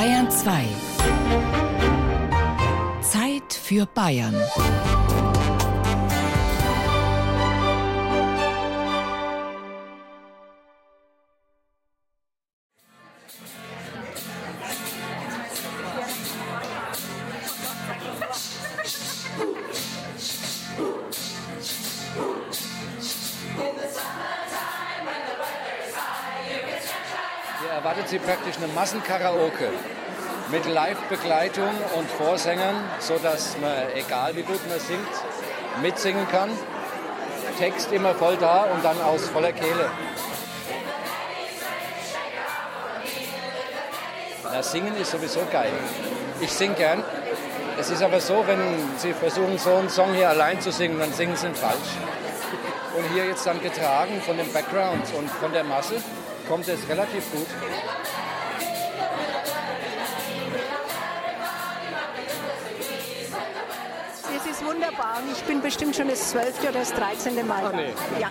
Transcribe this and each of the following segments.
Bayern 2. Zeit für Bayern. Sie praktisch eine Massenkaraoke mit Live-Begleitung und Vorsängern, sodass man, egal wie gut man singt, mitsingen kann. Text immer voll da und dann aus voller Kehle. Das Singen ist sowieso geil. Ich singe gern. Es ist aber so, wenn Sie versuchen, so einen Song hier allein zu singen, dann singen Sie ihn falsch. Und hier jetzt dann getragen von dem Background und von der Masse kommt es relativ gut. Wunderbar und ich bin bestimmt schon das 12. oder das 13. Mal. Ach nee. Ja.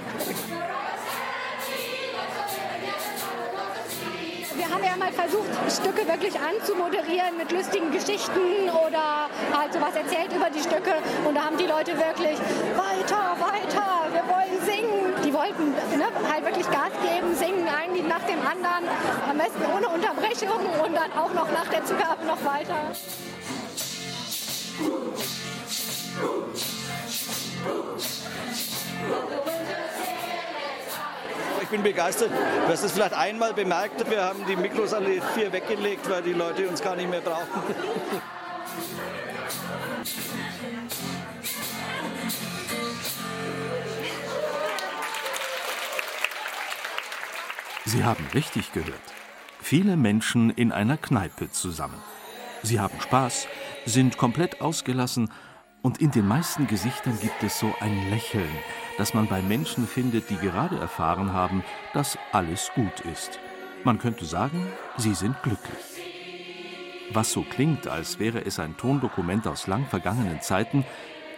Wir haben ja mal versucht, Stücke wirklich anzumoderieren mit lustigen Geschichten oder halt sowas erzählt über die Stücke. Und da haben die Leute wirklich weiter, weiter, wir wollen singen. Die wollten ne, halt wirklich Gas geben, singen ein Lied nach dem anderen, am besten ohne Unterbrechung und dann auch noch nach der Zugabe noch weiter. Bin begeistert. Du hast es vielleicht einmal bemerkt, wir haben die Mikros alle vier weggelegt, weil die Leute uns gar nicht mehr brauchen. Sie haben richtig gehört. Viele Menschen in einer Kneipe zusammen. Sie haben Spaß, sind komplett ausgelassen und in den meisten Gesichtern gibt es so ein Lächeln, das man bei Menschen findet, die gerade erfahren haben, dass alles gut ist. Man könnte sagen, sie sind glücklich. Was so klingt, als wäre es ein Tondokument aus lang vergangenen Zeiten,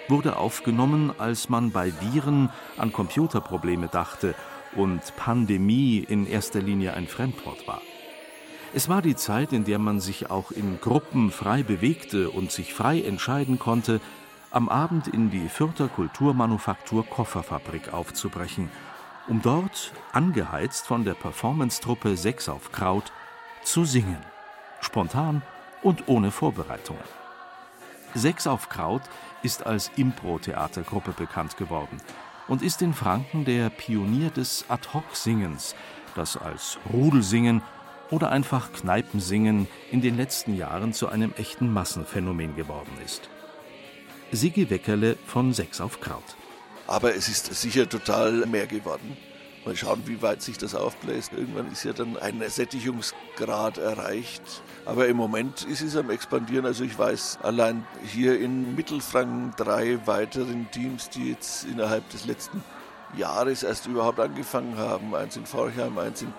wurde aufgenommen, als man bei Viren an Computerprobleme dachte und Pandemie in erster Linie ein Fremdwort war. Es war die Zeit, in der man sich auch in Gruppen frei bewegte und sich frei entscheiden konnte, am Abend in die Fürther Kulturmanufaktur Kofferfabrik aufzubrechen, um dort, angeheizt von der Performance-Truppe Sechs auf Kraut, zu singen. Spontan und ohne Vorbereitungen. Sechs auf Kraut ist als Impro-Theatergruppe bekannt geworden und ist in Franken der Pionier des Ad-Hoc-Singens, das als Rudelsingen oder einfach Kneipensingen in den letzten Jahren zu einem echten Massenphänomen geworden ist. Sigi Weckerle von Sechs auf Kraut. Aber es ist sicher total mehr geworden. Mal schauen, wie weit sich das aufbläst. Irgendwann ist ja dann ein Sättigungsgrad erreicht. Aber im Moment ist es am Expandieren. Also ich weiß allein hier in Mittelfranken drei weiteren Teams, die jetzt innerhalb des letzten Jahres erst überhaupt angefangen haben. Eins in Forchheim, eins in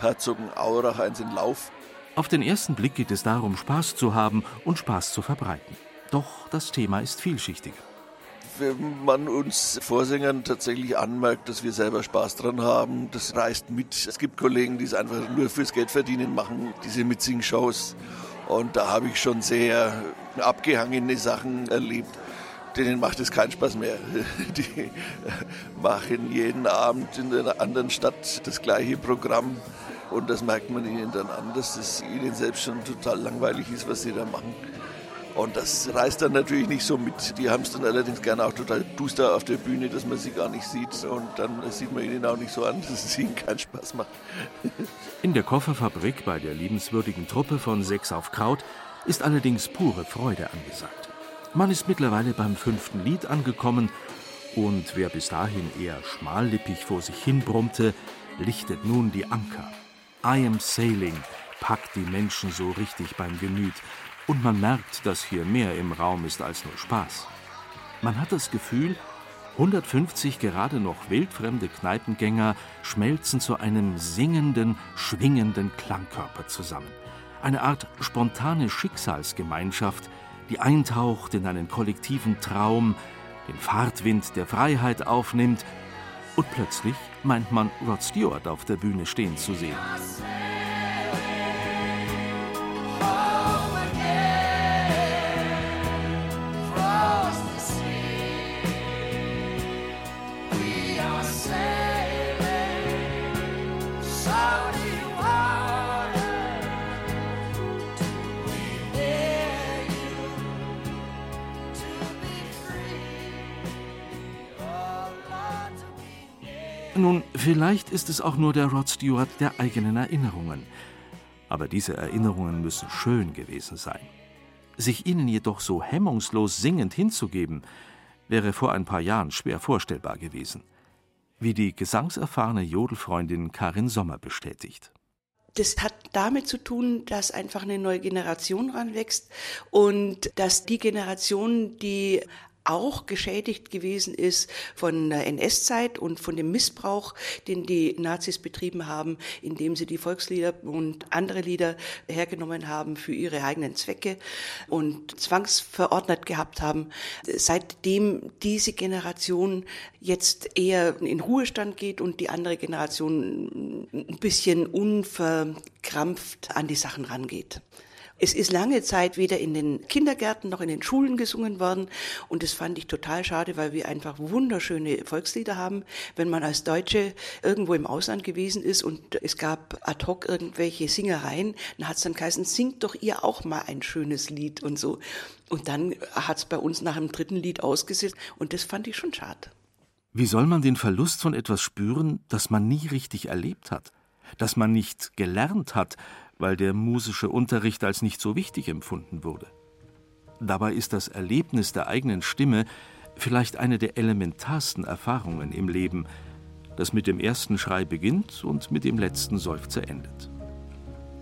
Herzogenaurach, eins in Lauf. Auf den ersten Blick geht es darum, Spaß zu haben und Spaß zu verbreiten. Doch das Thema ist vielschichtiger. Wenn man uns Vorsängern tatsächlich anmerkt, dass wir selber Spaß dran haben, das reißt mit. Es gibt Kollegen, die es einfach nur fürs Geld verdienen machen, diese Mitsing-Shows. Und da habe ich schon sehr abgehangene Sachen erlebt. Denen macht es keinen Spaß mehr. Die machen jeden Abend in einer anderen Stadt das gleiche Programm. Und das merkt man ihnen dann an, dass es ihnen selbst schon total langweilig ist, was sie da machen. Und das reißt dann natürlich nicht so mit. Die haben es dann allerdings gerne auch total duster auf der Bühne, dass man sie gar nicht sieht. Und dann sieht man ihnen auch nicht so an, dass es ihnen keinen Spaß macht. In der Kofferfabrik bei der liebenswürdigen Truppe von Sechs auf Kraut ist allerdings pure Freude angesagt. Man ist mittlerweile beim fünften Lied angekommen und wer bis dahin eher schmallippig vor sich hin brummte, lichtet nun die Anker. I am sailing packt die Menschen so richtig beim Gemüt und man merkt, dass hier mehr im Raum ist als nur Spaß. Man hat das Gefühl, 150 gerade noch wildfremde Kneipengänger schmelzen zu einem singenden, schwingenden Klangkörper zusammen. Eine Art spontane Schicksalsgemeinschaft, die eintaucht in einen kollektiven Traum, den Fahrtwind der Freiheit aufnimmt und plötzlich meint man Rod Stewart auf der Bühne stehen zu sehen. Nun, vielleicht ist es auch nur der Rod Stewart der eigenen Erinnerungen. Aber diese Erinnerungen müssen schön gewesen sein. Sich ihnen jedoch so hemmungslos singend hinzugeben, wäre vor ein paar Jahren schwer vorstellbar gewesen. Wie die gesangserfahrene Jodelfreundin Karin Sommer bestätigt. Das hat damit zu tun, dass einfach eine neue Generation ranwächst und dass die Generation, die auch geschädigt gewesen ist von der NS-Zeit und von dem Missbrauch, den die Nazis betrieben haben, indem sie die Volkslieder und andere Lieder hergenommen haben für ihre eigenen Zwecke und zwangsverordnet gehabt haben. Seitdem diese Generation jetzt eher in Ruhestand geht und die andere Generation ein bisschen unverkrampft an die Sachen rangeht. Es ist lange Zeit weder in den Kindergärten noch in den Schulen gesungen worden. Und das fand ich total schade, weil wir einfach wunderschöne Volkslieder haben. Wenn man als Deutsche irgendwo im Ausland gewesen ist und es gab ad hoc irgendwelche Singereien, dann hat es dann geheißen, singt doch ihr auch mal ein schönes Lied und so. Und dann hat es bei uns nach dem dritten Lied ausgesetzt. Und das fand ich schon schade. Wie soll man den Verlust von etwas spüren, das man nie richtig erlebt hat, das man nicht gelernt hat, weil der musische Unterricht als nicht so wichtig empfunden wurde. Dabei ist das Erlebnis der eigenen Stimme vielleicht eine der elementarsten Erfahrungen im Leben, das mit dem ersten Schrei beginnt und mit dem letzten Seufzer endet.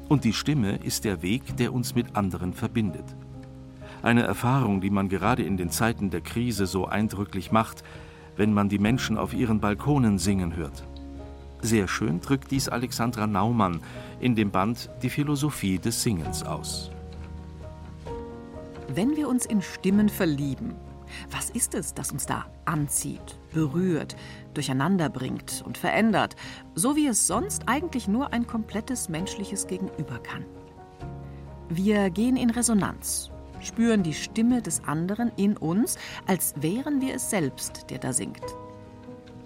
Und die Stimme ist der Weg, der uns mit anderen verbindet. Eine Erfahrung, die man gerade in den Zeiten der Krise so eindrücklich macht, wenn man die Menschen auf ihren Balkonen singen hört. Sehr schön drückt dies Alexandra Naumann in dem Band Die Philosophie des Singens aus. Wenn wir uns in Stimmen verlieben, was ist es, das uns da anzieht, berührt, durcheinander bringt und verändert, so wie es sonst eigentlich nur ein komplettes menschliches Gegenüber kann? Wir gehen in Resonanz, spüren die Stimme des anderen in uns, als wären wir es selbst, der da singt.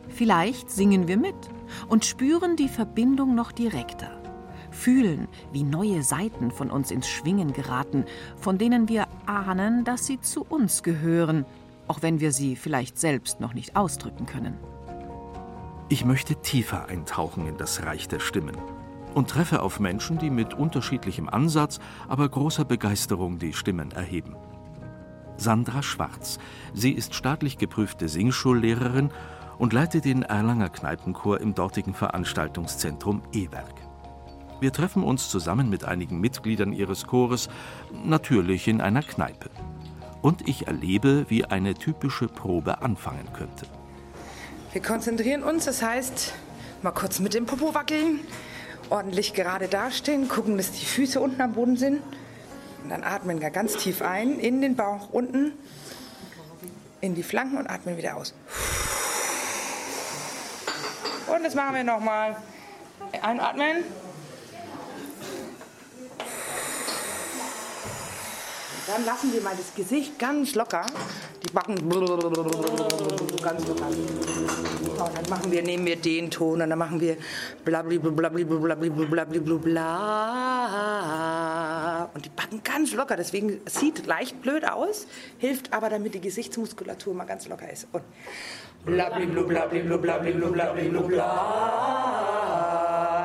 Vielleicht singen wir mit und spüren die Verbindung noch direkter. Fühlen, wie neue Seiten von uns ins Schwingen geraten, von denen wir ahnen, dass sie zu uns gehören, auch wenn wir sie vielleicht selbst noch nicht ausdrücken können. Ich möchte tiefer eintauchen in das Reich der Stimmen und treffe auf Menschen, die mit unterschiedlichem Ansatz, aber großer Begeisterung die Stimmen erheben. Sandra Schwarz. Sie ist staatlich geprüfte Singschullehrerin und leitet den Erlanger Kneipenchor im dortigen Veranstaltungszentrum E-Werk. Wir treffen uns zusammen mit einigen Mitgliedern ihres Chores natürlich in einer Kneipe. Und ich erlebe, wie eine typische Probe anfangen könnte. Wir konzentrieren uns, das heißt, mal kurz mit dem Popo wackeln, ordentlich gerade dastehen, gucken, dass die Füße unten am Boden sind. Und dann atmen wir ganz tief ein, in den Bauch unten, in die Flanken und atmen wieder aus. Und das machen wir nochmal. Einatmen. Dann lassen wir mal das Gesicht ganz locker. Die Backen ganz locker. Und dann machen wir, nehmen wir den Ton und dann machen wir blabli blabli blabli blabli bla. Und die Backen ganz locker. Deswegen sieht leicht blöd aus, hilft aber, damit die Gesichtsmuskulatur mal ganz locker ist. Und blabli blabli blabli blabli bla.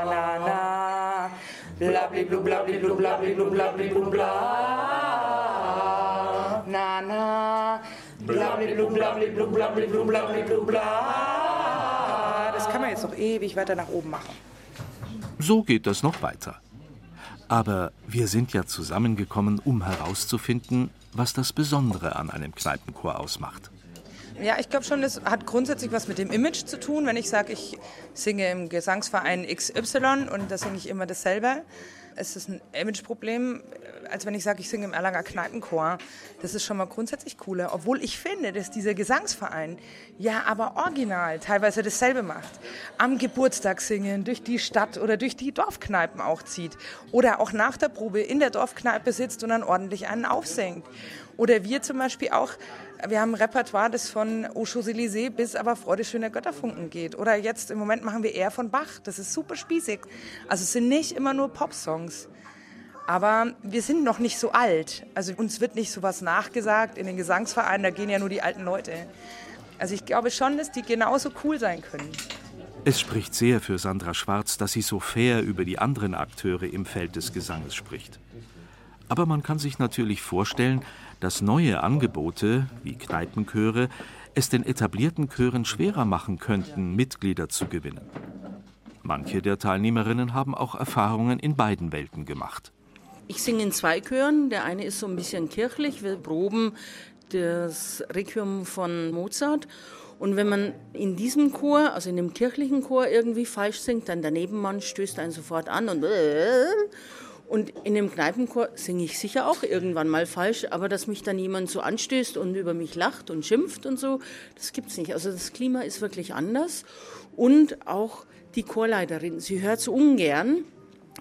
Na na. Blabli blabli blabli blabli bla na na, blabli blabli blabli blabli bla. Das kann man jetzt noch ewig weiter nach oben machen. So geht das noch weiter. Aber wir sind ja zusammengekommen, um herauszufinden, was das Besondere an einem Kneipenchor ausmacht. Ja, ich glaube schon, das hat grundsätzlich was mit dem Image zu tun. Wenn ich sage, ich singe im Gesangsverein XY und da singe ich immer dasselbe, ist es ein Imageproblem, als wenn ich sage, ich singe im Erlanger Kneipenchor. Das ist schon mal grundsätzlich cooler. Obwohl ich finde, dass dieser Gesangsverein ja aber original teilweise dasselbe macht. Am Geburtstag singen, durch die Stadt oder durch die Dorfkneipen auch zieht. Oder auch nach der Probe in der Dorfkneipe sitzt und dann ordentlich einen aufsingt. Oder wir zum Beispiel auch, wir haben ein Repertoire, das von Au Champs-Élysées bis aber Freude schöner Götterfunken geht. Oder jetzt im Moment machen wir eher von Bach. Das ist super spießig. Also es sind nicht immer nur Popsongs. Aber wir sind noch nicht so alt. Also uns wird nicht so was nachgesagt in den Gesangsvereinen, da gehen ja nur die alten Leute. Also ich glaube schon, dass die genauso cool sein können. Es spricht sehr für Sandra Schwarz, dass sie so fair über die anderen Akteure im Feld des Gesanges spricht. Aber man kann sich natürlich vorstellen, dass neue Angebote wie Kneipenchöre es den etablierten Chören schwerer machen könnten, Mitglieder zu gewinnen. Manche der Teilnehmerinnen haben auch Erfahrungen in beiden Welten gemacht. Ich singe in zwei Chören. Der eine ist so ein bisschen kirchlich. Wir proben das Requiem von Mozart. Und wenn man in diesem Chor, also in dem kirchlichen Chor, irgendwie falsch singt, dann der Nebenmann stößt einen sofort an und und in dem Kneipenchor singe ich sicher auch irgendwann mal falsch, aber dass mich dann jemand so anstößt und über mich lacht und schimpft und so, das gibt's nicht. Also das Klima ist wirklich anders. Und auch die Chorleiterin, sie hört so ungern.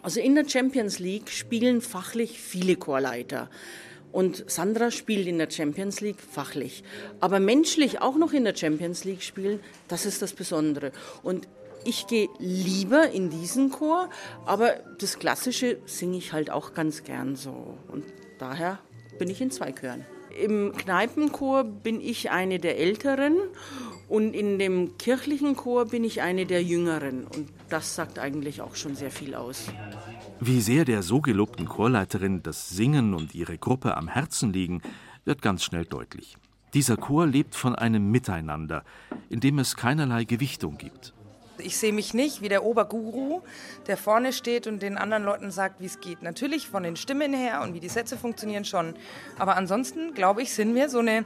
Also in der Champions League spielen fachlich viele Chorleiter. Und Sandra spielt in der Champions League fachlich. Aber menschlich auch noch in der Champions League spielen, das ist das Besondere. Und ich gehe lieber in diesen Chor, aber das Klassische singe ich halt auch ganz gern so. Und daher bin ich in zwei Chören. Im Kneipenchor bin ich eine der Älteren und in dem kirchlichen Chor bin ich eine der Jüngeren. Und das sagt eigentlich auch schon sehr viel aus. Wie sehr der so gelobten Chorleiterin das Singen und ihre Gruppe am Herzen liegen, wird ganz schnell deutlich. Dieser Chor lebt von einem Miteinander, in dem es keinerlei Gewichtung gibt. Ich sehe mich nicht wie der Oberguru, der vorne steht und den anderen Leuten sagt, wie es geht. Natürlich von den Stimmen her und wie die Sätze funktionieren schon. Aber ansonsten, glaube ich, sind wir so eine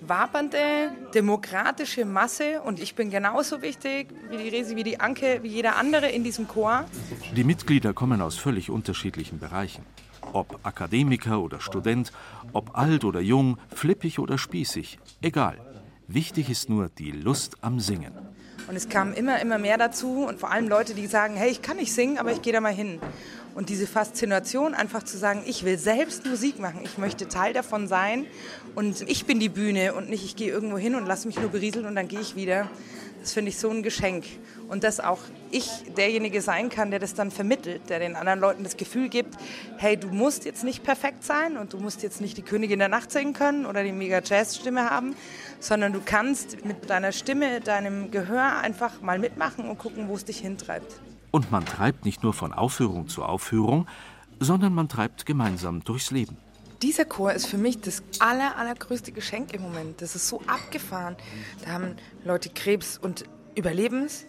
wabernde, demokratische Masse und ich bin genauso wichtig wie die Resi, wie die Anke, wie jeder andere in diesem Chor. Die Mitglieder kommen aus völlig unterschiedlichen Bereichen. Ob Akademiker oder Student, ob alt oder jung, flippig oder spießig, egal. Wichtig ist nur die Lust am Singen. Und es kam immer, immer mehr dazu und vor allem Leute, die sagen, hey, ich kann nicht singen, aber ich gehe da mal hin. Und diese Faszination, einfach zu sagen, ich will selbst Musik machen, ich möchte Teil davon sein und ich bin die Bühne und nicht, ich gehe irgendwo hin und lasse mich nur berieseln und dann gehe ich wieder. Das finde ich so ein Geschenk. Und dass auch ich derjenige sein kann, der das dann vermittelt, der den anderen Leuten das Gefühl gibt, hey, du musst jetzt nicht perfekt sein und du musst jetzt nicht die Königin der Nacht singen können oder die mega Jazz-Stimme haben, sondern du kannst mit deiner Stimme, deinem Gehör einfach mal mitmachen und gucken, wo es dich hintreibt. Und man treibt nicht nur von Aufführung zu Aufführung, sondern man treibt gemeinsam durchs Leben. Dieser Chor ist für mich das aller, allergrößte Geschenk im Moment. Das ist so abgefahren. Da haben Leute Krebs und überleben es.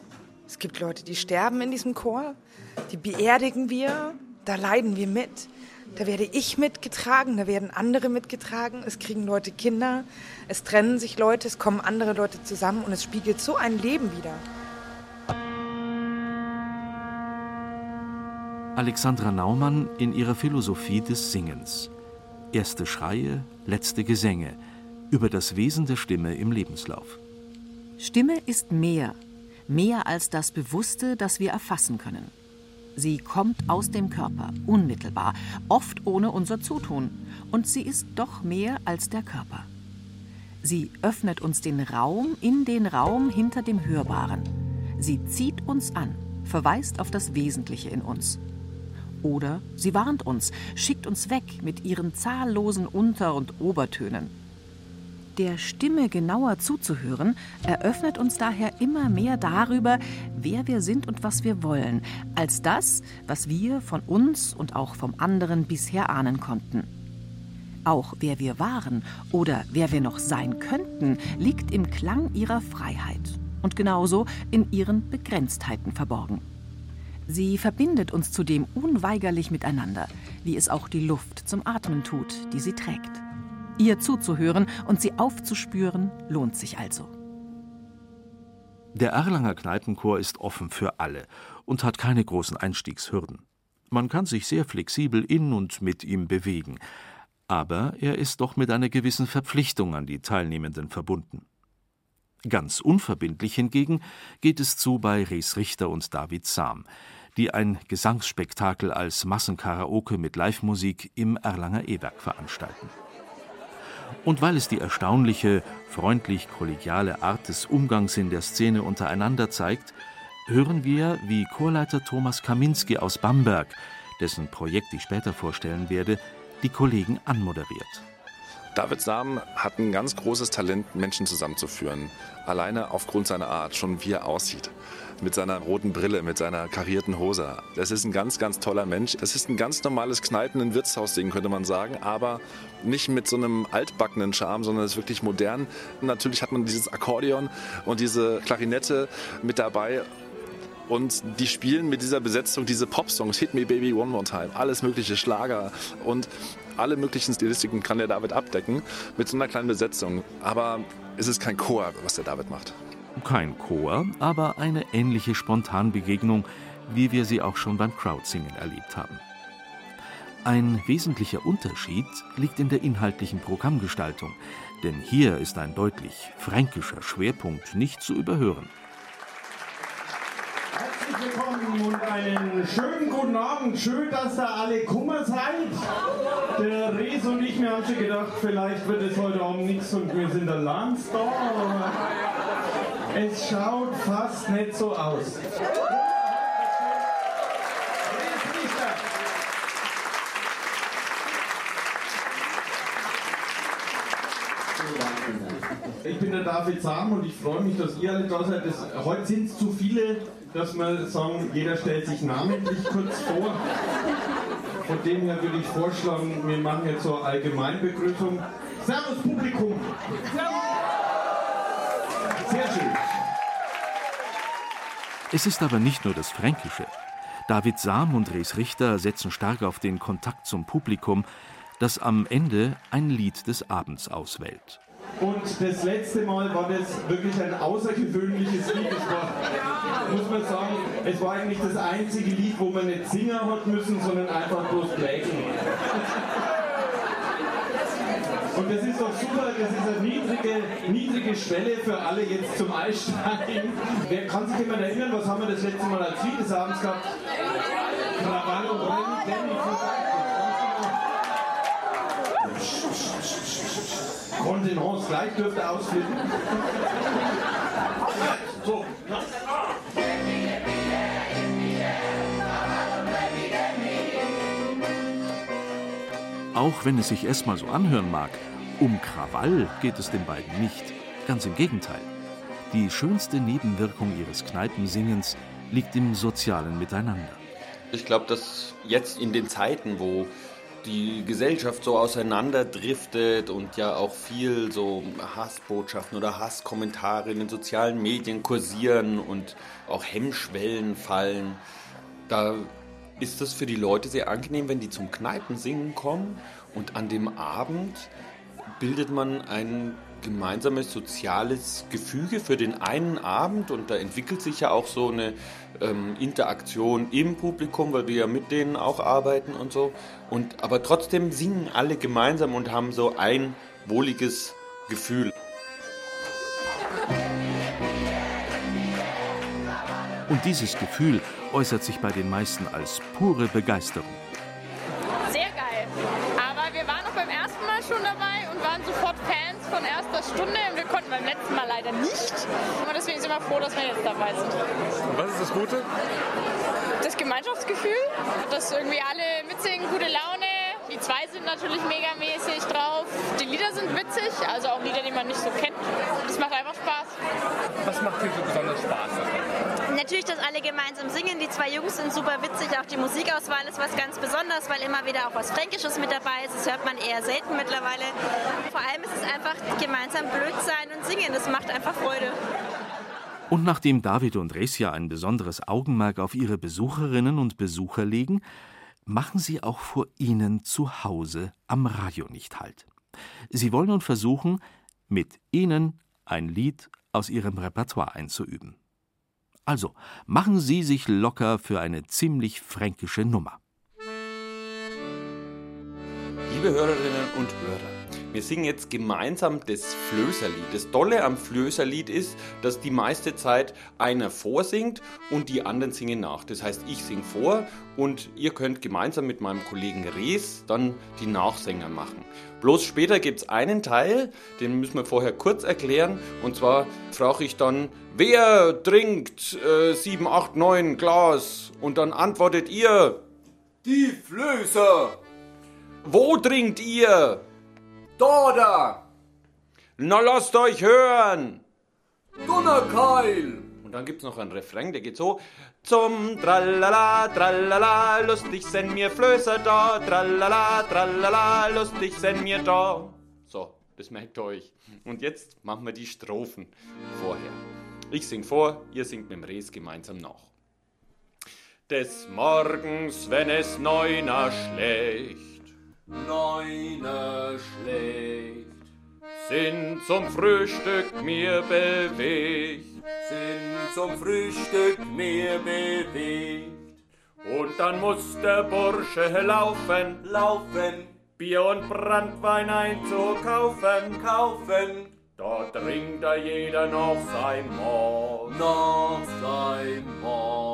Gibt Leute, die sterben in diesem Chor. Die beerdigen wir. Da leiden wir mit. Da werde ich mitgetragen, da werden andere mitgetragen. Es kriegen Leute Kinder. Es trennen sich Leute, es kommen andere Leute zusammen und es spiegelt so ein Leben wieder. Alexandra Naumann in ihrer Philosophie des Singens. Erste Schreie, letzte Gesänge über das Wesen der Stimme im Lebenslauf. Stimme ist mehr, mehr als das Bewusste, das wir erfassen können. Sie kommt aus dem Körper, unmittelbar, oft ohne unser Zutun, und sie ist doch mehr als der Körper. Sie öffnet uns den Raum in den Raum hinter dem Hörbaren. Sie zieht uns an, verweist auf das Wesentliche in uns. Oder sie warnt uns, schickt uns weg mit ihren zahllosen Unter- und Obertönen. Der Stimme genauer zuzuhören, eröffnet uns daher immer mehr darüber, wer wir sind und was wir wollen, als das, was wir von uns und auch vom anderen bisher ahnen konnten. Auch wer wir waren oder wer wir noch sein könnten, liegt im Klang ihrer Freiheit und genauso in ihren Begrenztheiten verborgen. Sie verbindet uns zudem unweigerlich miteinander, wie es auch die Luft zum Atmen tut, die sie trägt. Ihr zuzuhören und sie aufzuspüren, lohnt sich also. Der Erlanger Kneipenchor ist offen für alle und hat keine großen Einstiegshürden. Man kann sich sehr flexibel in und mit ihm bewegen, aber er ist doch mit einer gewissen Verpflichtung an die Teilnehmenden verbunden. Ganz unverbindlich hingegen geht es zu bei Ries Richter und David Sam, die ein Gesangsspektakel als Massenkaraoke mit Livemusik im Erlanger E-Werk veranstalten. Und weil es die erstaunliche, freundlich-kollegiale Art des Umgangs in der Szene untereinander zeigt, hören wir, wie Chorleiter Thomas Kaminski aus Bamberg, dessen Projekt ich später vorstellen werde, die Kollegen anmoderiert. David Sam hat ein ganz großes Talent, Menschen zusammenzuführen. Alleine aufgrund seiner Art, schon wie er aussieht. Mit seiner roten Brille, mit seiner karierten Hose. Das ist ein ganz, ganz toller Mensch. Das ist ein ganz normales Kneipen- in Wirtshaus-Ding, könnte man sagen. Aber nicht mit so einem altbackenen Charme, sondern es ist wirklich modern. Natürlich hat man dieses Akkordeon und diese Klarinette mit dabei. Und die spielen mit dieser Besetzung diese Pop-Songs, Hit Me Baby One More Time, alles mögliche Schlager und alle möglichen Stilistiken kann der David abdecken mit so einer kleinen Besetzung. Aber es ist kein Chor, was der David macht. Kein Chor, aber eine ähnliche Spontanbegegnung, wie wir sie auch schon beim Crowdsingen erlebt haben. Ein wesentlicher Unterschied liegt in der inhaltlichen Programmgestaltung, denn hier ist ein deutlich fränkischer Schwerpunkt nicht zu überhören. Herzlich willkommen und einen schönen guten Abend. Schön, dass da alle Kummer seid. Der Res und ich, wir haben schon gedacht, vielleicht wird es heute Abend nichts und wir sind allein da. Es schaut fast nicht so aus. Ich bin der David Sam und ich freue mich, dass ihr alle da seid. Das, heute sind es zu viele, dass wir sagen, jeder stellt sich namentlich kurz vor. Von dem her würde ich vorschlagen, wir machen jetzt so Allgemeinbegrüßung. Servus Publikum! Sehr schön. Es ist aber nicht nur das Fränkische. David Sam und Res Richter setzen stark auf den Kontakt zum Publikum, das am Ende ein Lied des Abends auswählt. Und das letzte Mal war das wirklich ein außergewöhnliches Lied. Es war, muss man sagen, es war eigentlich das einzige Lied, wo man nicht singen hat müssen, sondern einfach bloß prägen. Und das ist doch super, das ist eine niedrige, niedrige Schwelle für alle jetzt zum Einsteigen. Wer kann sich jemand erinnern, was haben wir das letzte Mal als Lied des Abends gehabt? Krawall und Remi Kontenance, gleich dürfte ausflippen. So. Auch wenn es sich erstmal so anhören mag, um Krawall geht es den beiden nicht. Ganz im Gegenteil. Die schönste Nebenwirkung ihres Kneipensingens liegt im sozialen Miteinander. Ich glaube, dass jetzt in den Zeiten, wo die Gesellschaft so auseinanderdriftet und ja auch viel so Hassbotschaften oder Hasskommentare in den sozialen Medien kursieren und auch Hemmschwellen fallen, da ist das für die Leute sehr angenehm, wenn die zum Kneipensingen kommen und an dem Abend bildet man ein gemeinsames soziales Gefüge für den einen Abend und da entwickelt sich ja auch so eine ähm, Interaktion im Publikum, weil wir ja mit denen auch arbeiten und so. Und aber trotzdem singen alle gemeinsam und haben so ein wohliges Gefühl. Und dieses Gefühl äußert sich bei den meisten als pure Begeisterung. Von erster Stunde. Und wir konnten beim letzten Mal leider nicht. Und deswegen sind wir froh, dass wir jetzt dabei sind. Und was ist das Gute? Das Gemeinschaftsgefühl, dass irgendwie alle mitsingen, gute Laune. Die zwei sind natürlich megamäßig drauf. Die Lieder sind witzig, also auch Lieder, die man nicht so kennt. Das macht einfach Spaß. Was macht dir so besonders Spaß? Natürlich, dass alle gemeinsam singen. Die zwei Jungs sind super witzig. Auch die Musikauswahl ist was ganz Besonderes, weil immer wieder auch was Fränkisches mit dabei ist. Das hört man eher selten mittlerweile. Vor allem ist es einfach gemeinsam blöd sein und singen. Das macht einfach Freude. Und nachdem David und Resja ein besonderes Augenmerk auf ihre Besucherinnen und Besucher legen, machen sie auch vor ihnen zu Hause am Radio nicht halt. Sie wollen nun versuchen, mit ihnen ein Lied aus ihrem Repertoire einzuüben. Also machen Sie sich locker für eine ziemlich fränkische Nummer. Liebe Hörerinnen und Hörer, wir singen jetzt gemeinsam das Flößerlied. Das Tolle am Flößerlied ist, dass die meiste Zeit einer vorsingt und die anderen singen nach. Das heißt, ich singe vor und ihr könnt gemeinsam mit meinem Kollegen Rees dann die Nachsänger machen. Bloß später gibt es einen Teil, den müssen wir vorher kurz erklären. Und zwar frage ich dann, wer trinkt äh, 7, 8, 9 Glas? Und dann antwortet ihr, die Flößer. Wo trinkt ihr? Da! Na, lasst euch hören! Donnerkeil! Und dann gibt's noch einen Refrain, der geht so. Zum Tralala, Tralala, lustig sind mir Flöße da. Tralala, Tralala, lustig sind mir da. So, das merkt euch. Und jetzt machen wir die Strophen vorher. Ich sing vor, ihr singt mit dem Res gemeinsam nach. Des Morgens, wenn es neuner schlägt, neuner schlägt, sind zum Frühstück mir bewegt, sind zum Frühstück mir bewegt. Und dann muss der Bursche laufen, laufen, Bier und Brandwein einzukaufen, kaufen. Da trinkt da jeder noch sein Maß, noch sein Maß.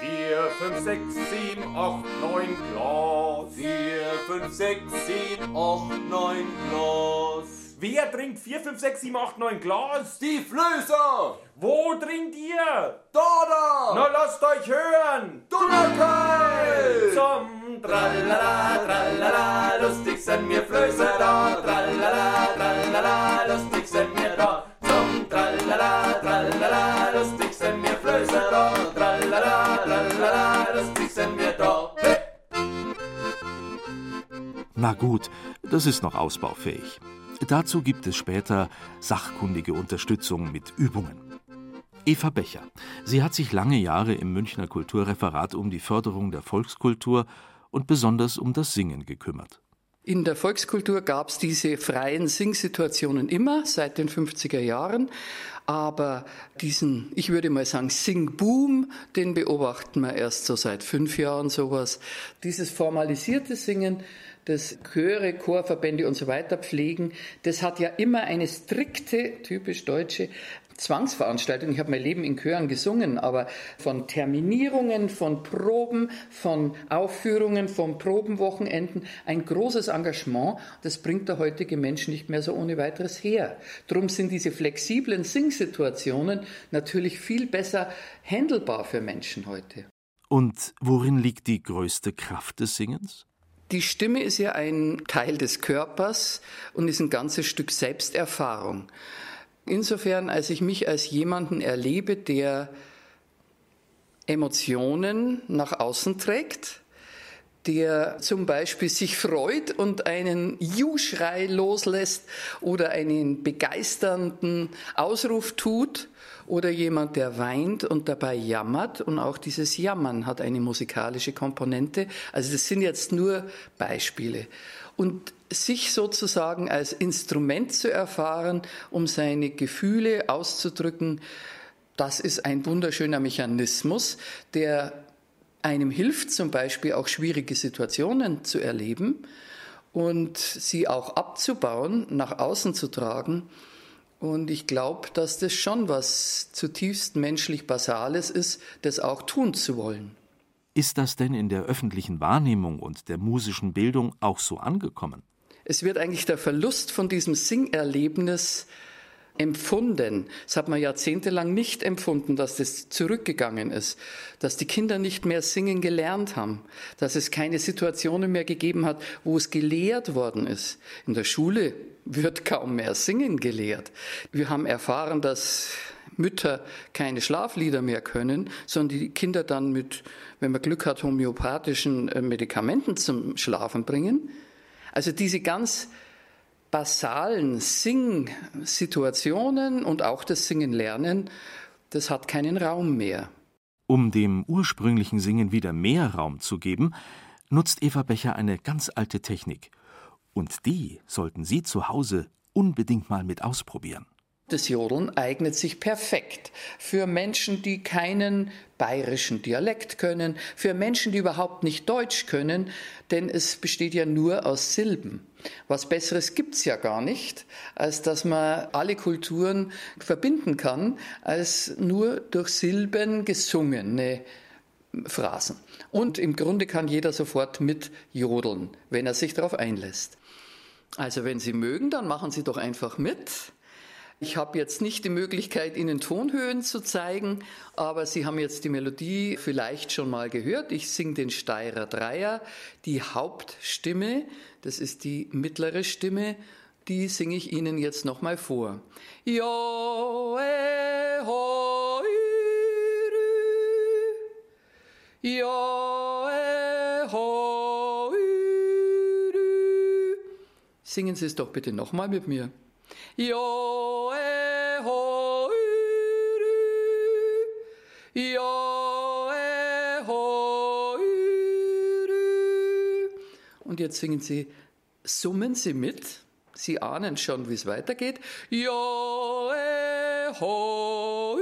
Vier, fünf, sechs, sieben, acht, neun Glas. Vier, fünf, sechs, sieben, acht, neun Glas. Wer trinkt 4, 5, 6, 7, 8, 9 Glas? Die Flößer! Wo trinkt ihr? Da, da! Na, lasst euch hören! Dunnerkeil! Zum Tralala, Tralala, lustig sind mir Flößer da. Tralala, Tralala, lustig sind mir Na gut, das ist noch ausbaufähig. Dazu gibt es später sachkundige Unterstützung mit Übungen. Eva Becher. Sie hat sich lange Jahre im Münchner Kulturreferat um die Förderung der Volkskultur und besonders um das Singen gekümmert. In der Volkskultur gab es diese freien Singsituationen immer seit den 50er Jahren. Aber diesen, ich würde mal sagen, Singboom, den beobachten wir erst so seit fünf Jahren sowas. Dieses formalisierte Singen, das Chöre, Chorverbände und so weiter pflegen, das hat ja immer eine strikte, typisch deutsche Zwangsveranstaltung. Ich habe mein Leben in Chören gesungen, aber von Terminierungen, von Proben, von Aufführungen, von Probenwochenenden, ein großes Engagement, das bringt der heutige Mensch nicht mehr so ohne weiteres her. Drum sind diese flexiblen Singsituationen natürlich viel besser handelbar für Menschen heute. Und worin liegt die größte Kraft des Singens? Die Stimme ist ja ein Teil des Körpers und ist ein ganzes Stück Selbsterfahrung. Insofern, als ich mich als jemanden erlebe, der Emotionen nach außen trägt, der zum Beispiel sich freut und einen Juschrei loslässt oder einen begeisternden Ausruf tut oder jemand, der weint und dabei jammert und auch dieses Jammern hat eine musikalische Komponente. Also das sind jetzt nur Beispiele. Und sich sozusagen als Instrument zu erfahren, um seine Gefühle auszudrücken, das ist ein wunderschöner Mechanismus, der einem hilft, zum Beispiel auch schwierige Situationen zu erleben und sie auch abzubauen, nach außen zu tragen. Und ich glaube, dass das schon was zutiefst menschlich Basales ist, das auch tun zu wollen. Ist das denn in der öffentlichen Wahrnehmung und der musischen Bildung auch so angekommen? Es wird eigentlich der Verlust von diesem Singerlebnis empfunden. Das hat man jahrzehntelang nicht empfunden, dass das zurückgegangen ist, dass die Kinder nicht mehr singen gelernt haben, dass es keine Situationen mehr gegeben hat, wo es gelehrt worden ist. In der Schule wird kaum mehr singen gelehrt. Wir haben erfahren, dass Mütter keine Schlaflieder mehr können, sondern die Kinder dann mit, wenn man Glück hat, homöopathischen äh, Medikamenten zum Schlafen bringen. Also diese ganz basalen Singsituationen und auch das Singen lernen, das hat keinen Raum mehr. Um dem ursprünglichen Singen wieder mehr Raum zu geben, nutzt Eva Becher eine ganz alte Technik. Und die sollten Sie zu Hause unbedingt mal mit ausprobieren. Das Jodeln eignet sich perfekt für Menschen, die keinen bayerischen Dialekt können, für Menschen, die überhaupt nicht Deutsch können, denn es besteht ja nur aus Silben. Was Besseres gibt's ja gar nicht, als dass man alle Kulturen verbinden kann, als nur durch Silben gesungene Phrasen. Und im Grunde kann jeder sofort mit jodeln, wenn er sich darauf einlässt. Also wenn Sie mögen, dann machen Sie doch einfach mit. Ich habe jetzt nicht die Möglichkeit, Ihnen Tonhöhen zu zeigen, aber Sie haben jetzt die Melodie vielleicht schon mal gehört. Ich singe den Steirer Dreier, die Hauptstimme, das ist die mittlere Stimme, die singe ich Ihnen jetzt noch mal vor. Jo, eh, ho, Jo, Singen Sie es doch bitte noch mal mit mir. Jo, eh, ho, Jo, eh, ho, Und jetzt singen Sie, summen Sie mit. Sie ahnen schon, wie es weitergeht. Jo, eh, ho,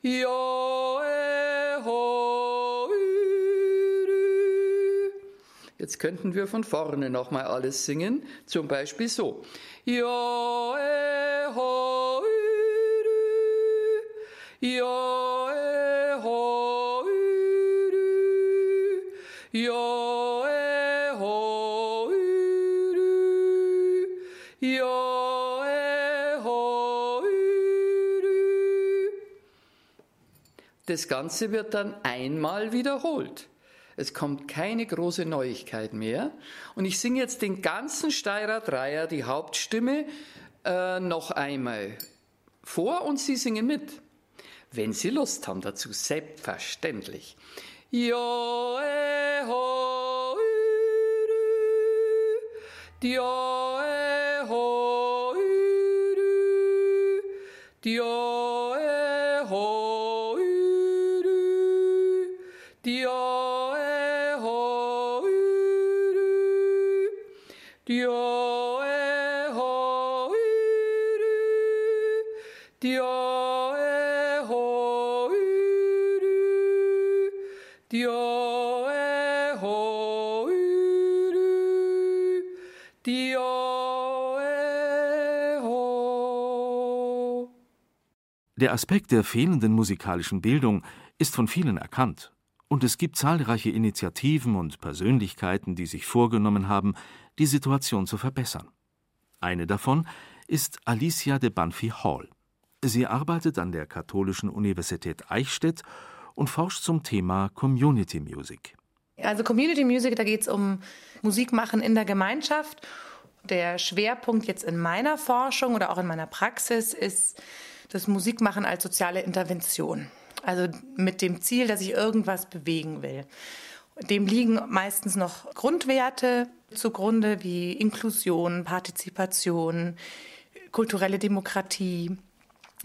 Jo, Jetzt könnten wir von vorne nochmal alles singen, zum Beispiel so. Das Ganze wird dann einmal wiederholt. Es kommt keine große Neuigkeit mehr. Und ich singe jetzt den ganzen Steirer Dreier, die Hauptstimme, äh, noch einmal vor und Sie singen mit. Wenn Sie Lust haben dazu, selbstverständlich. Jo, eh, ho, Dio, eh, ho, Dio, Dio, eh, ho, Dio, eh, ho. Der Aspekt der fehlenden musikalischen Bildung ist von vielen erkannt. Und es gibt zahlreiche Initiativen und Persönlichkeiten, die sich vorgenommen haben, die Situation zu verbessern. Eine davon ist Alicia de Banfi Hall. Sie arbeitet an der Katholischen Universität Eichstätt und forscht zum Thema Community Music. Also Community Music, da geht es um Musik machen in der Gemeinschaft. Der Schwerpunkt jetzt in meiner Forschung oder auch in meiner Praxis ist das Musikmachen als soziale Intervention. Also mit dem Ziel, dass ich irgendwas bewegen will. Dem liegen meistens noch Grundwerte zugrunde wie Inklusion, Partizipation, kulturelle Demokratie,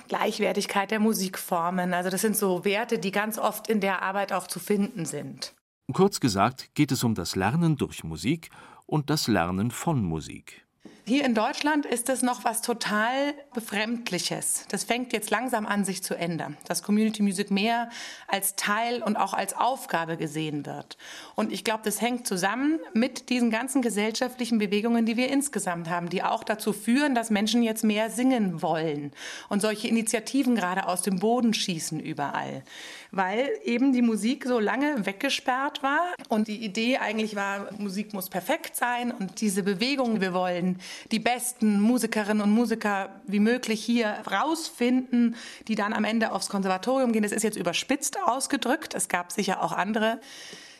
Gleichwertigkeit der Musikformen. Also das sind so Werte, die ganz oft in der Arbeit auch zu finden sind. Kurz gesagt geht es um das Lernen durch Musik und das Lernen von Musik. Hier in Deutschland ist das noch was total Befremdliches. Das fängt jetzt langsam an, sich zu ändern. Dass Community Music mehr als Teil und auch als Aufgabe gesehen wird. Und ich glaube, das hängt zusammen mit diesen ganzen gesellschaftlichen Bewegungen, die wir insgesamt haben, die auch dazu führen, dass Menschen jetzt mehr singen wollen und solche Initiativen gerade aus dem Boden schießen überall. Weil eben die Musik so lange weggesperrt war und die Idee eigentlich war, Musik muss perfekt sein und diese Bewegung, wir wollen die besten Musikerinnen und Musiker wie möglich hier rausfinden, die dann am Ende aufs Konservatorium gehen. Das ist jetzt überspitzt ausgedrückt. Es gab sicher auch andere.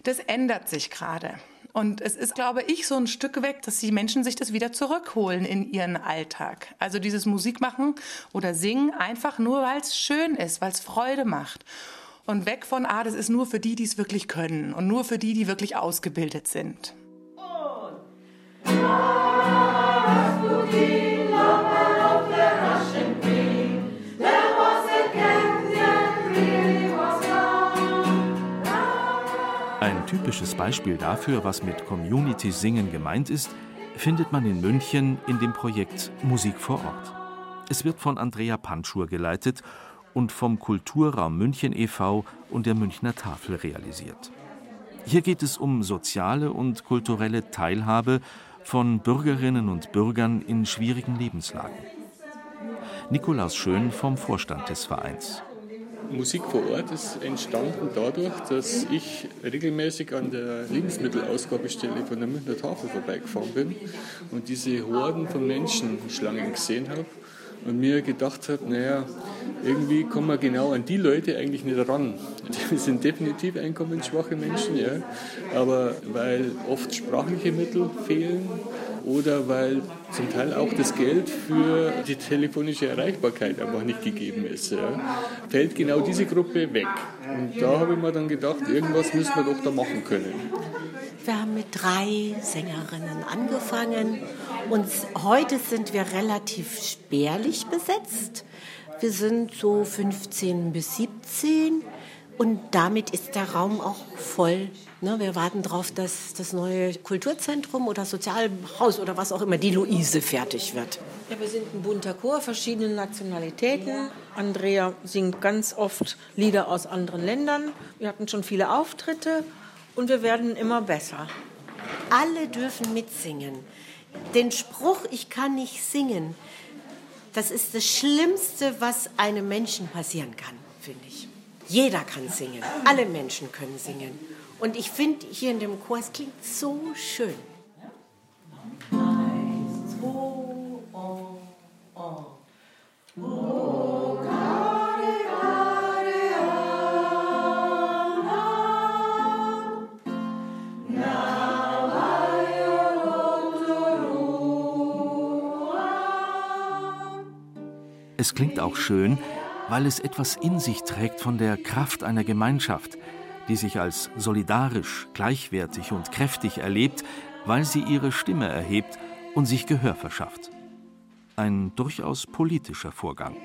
Das ändert sich gerade. Und es ist, glaube ich, so ein Stück weg, dass die Menschen sich das wieder zurückholen in ihren Alltag. Also dieses Musikmachen oder Singen einfach nur, weil es schön ist, weil es Freude macht. Und weg von, ah, das ist nur für die, die es wirklich können und nur für die, die wirklich ausgebildet sind. Ein typisches Beispiel dafür, was mit Community-Singen gemeint ist, findet man in München in dem Projekt Musik vor Ort. Es wird von Andrea Panschur geleitet und vom Kulturraum München e.V. und der Münchner Tafel realisiert. Hier geht es um soziale und kulturelle Teilhabe von Bürgerinnen und Bürgern in schwierigen Lebenslagen. Nikolaus Schön vom Vorstand des Vereins. Musik vor Ort ist entstanden dadurch, dass ich regelmäßig an der Lebensmittelausgabestelle von der Münchner Tafel vorbeigefahren bin und diese Horden von Menschenschlangen gesehen habe und mir gedacht habe, naja, irgendwie kommen wir genau an die Leute eigentlich nicht ran. Die sind definitiv einkommensschwache Menschen, ja, aber weil oft sprachliche Mittel fehlen oder weil zum Teil auch das Geld für die telefonische Erreichbarkeit einfach nicht gegeben ist, ja, fällt genau diese Gruppe weg. Und da habe ich mir dann gedacht, irgendwas müssen wir doch da machen können. Wir haben mit drei Sängerinnen angefangen und heute sind wir relativ spärlich besetzt. Wir sind so 15 bis 17 und damit ist der Raum auch voll. Ne, wir warten darauf, dass das neue Kulturzentrum oder Sozialhaus oder was auch immer, die Luise, fertig wird. Ja, wir sind ein bunter Chor, verschiedene Nationalitäten. Andrea singt ganz oft Lieder aus anderen Ländern. Wir hatten schon viele Auftritte und wir werden immer besser. Alle dürfen mitsingen. Den Spruch, ich kann nicht singen, das ist das Schlimmste, was einem Menschen passieren kann, finde ich. Jeder kann singen. Alle Menschen können singen. Und ich finde hier in dem Chor, es klingt so schön. Es klingt auch schön, weil es etwas in sich trägt von der Kraft einer Gemeinschaft, die sich als solidarisch, gleichwertig und kräftig erlebt, weil sie ihre Stimme erhebt und sich Gehör verschafft. Ein durchaus politischer Vorgang.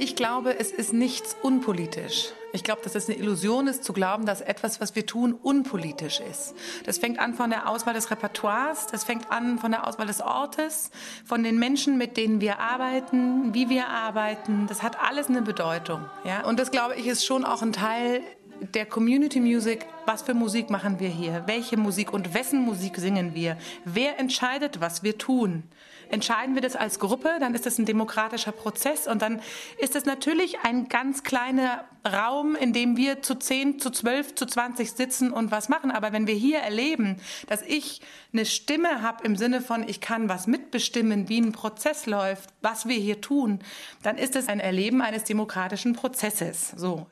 Ich glaube, es ist nichts unpolitisch. Ich glaube, dass es eine Illusion ist, zu glauben, dass etwas, was wir tun, unpolitisch ist. Das fängt an von der Auswahl des Repertoires, das fängt an von der Auswahl des Ortes, von den Menschen, mit denen wir arbeiten, wie wir arbeiten. Das hat alles eine Bedeutung. Ja? Und das, glaube ich, ist schon auch ein Teil der Community Music, was für Musik machen wir hier? Welche Musik und wessen Musik singen wir? Wer entscheidet, was wir tun? Entscheiden wir das als Gruppe, dann ist das ein demokratischer Prozess und dann ist es natürlich ein ganz kleiner Raum, in dem wir zu 10, zu 12, zu 20 sitzen und was machen. Aber wenn wir hier erleben, dass ich eine Stimme habe im Sinne von, ich kann was mitbestimmen, wie ein Prozess läuft, was wir hier tun, dann ist es ein Erleben eines demokratischen Prozesses. So.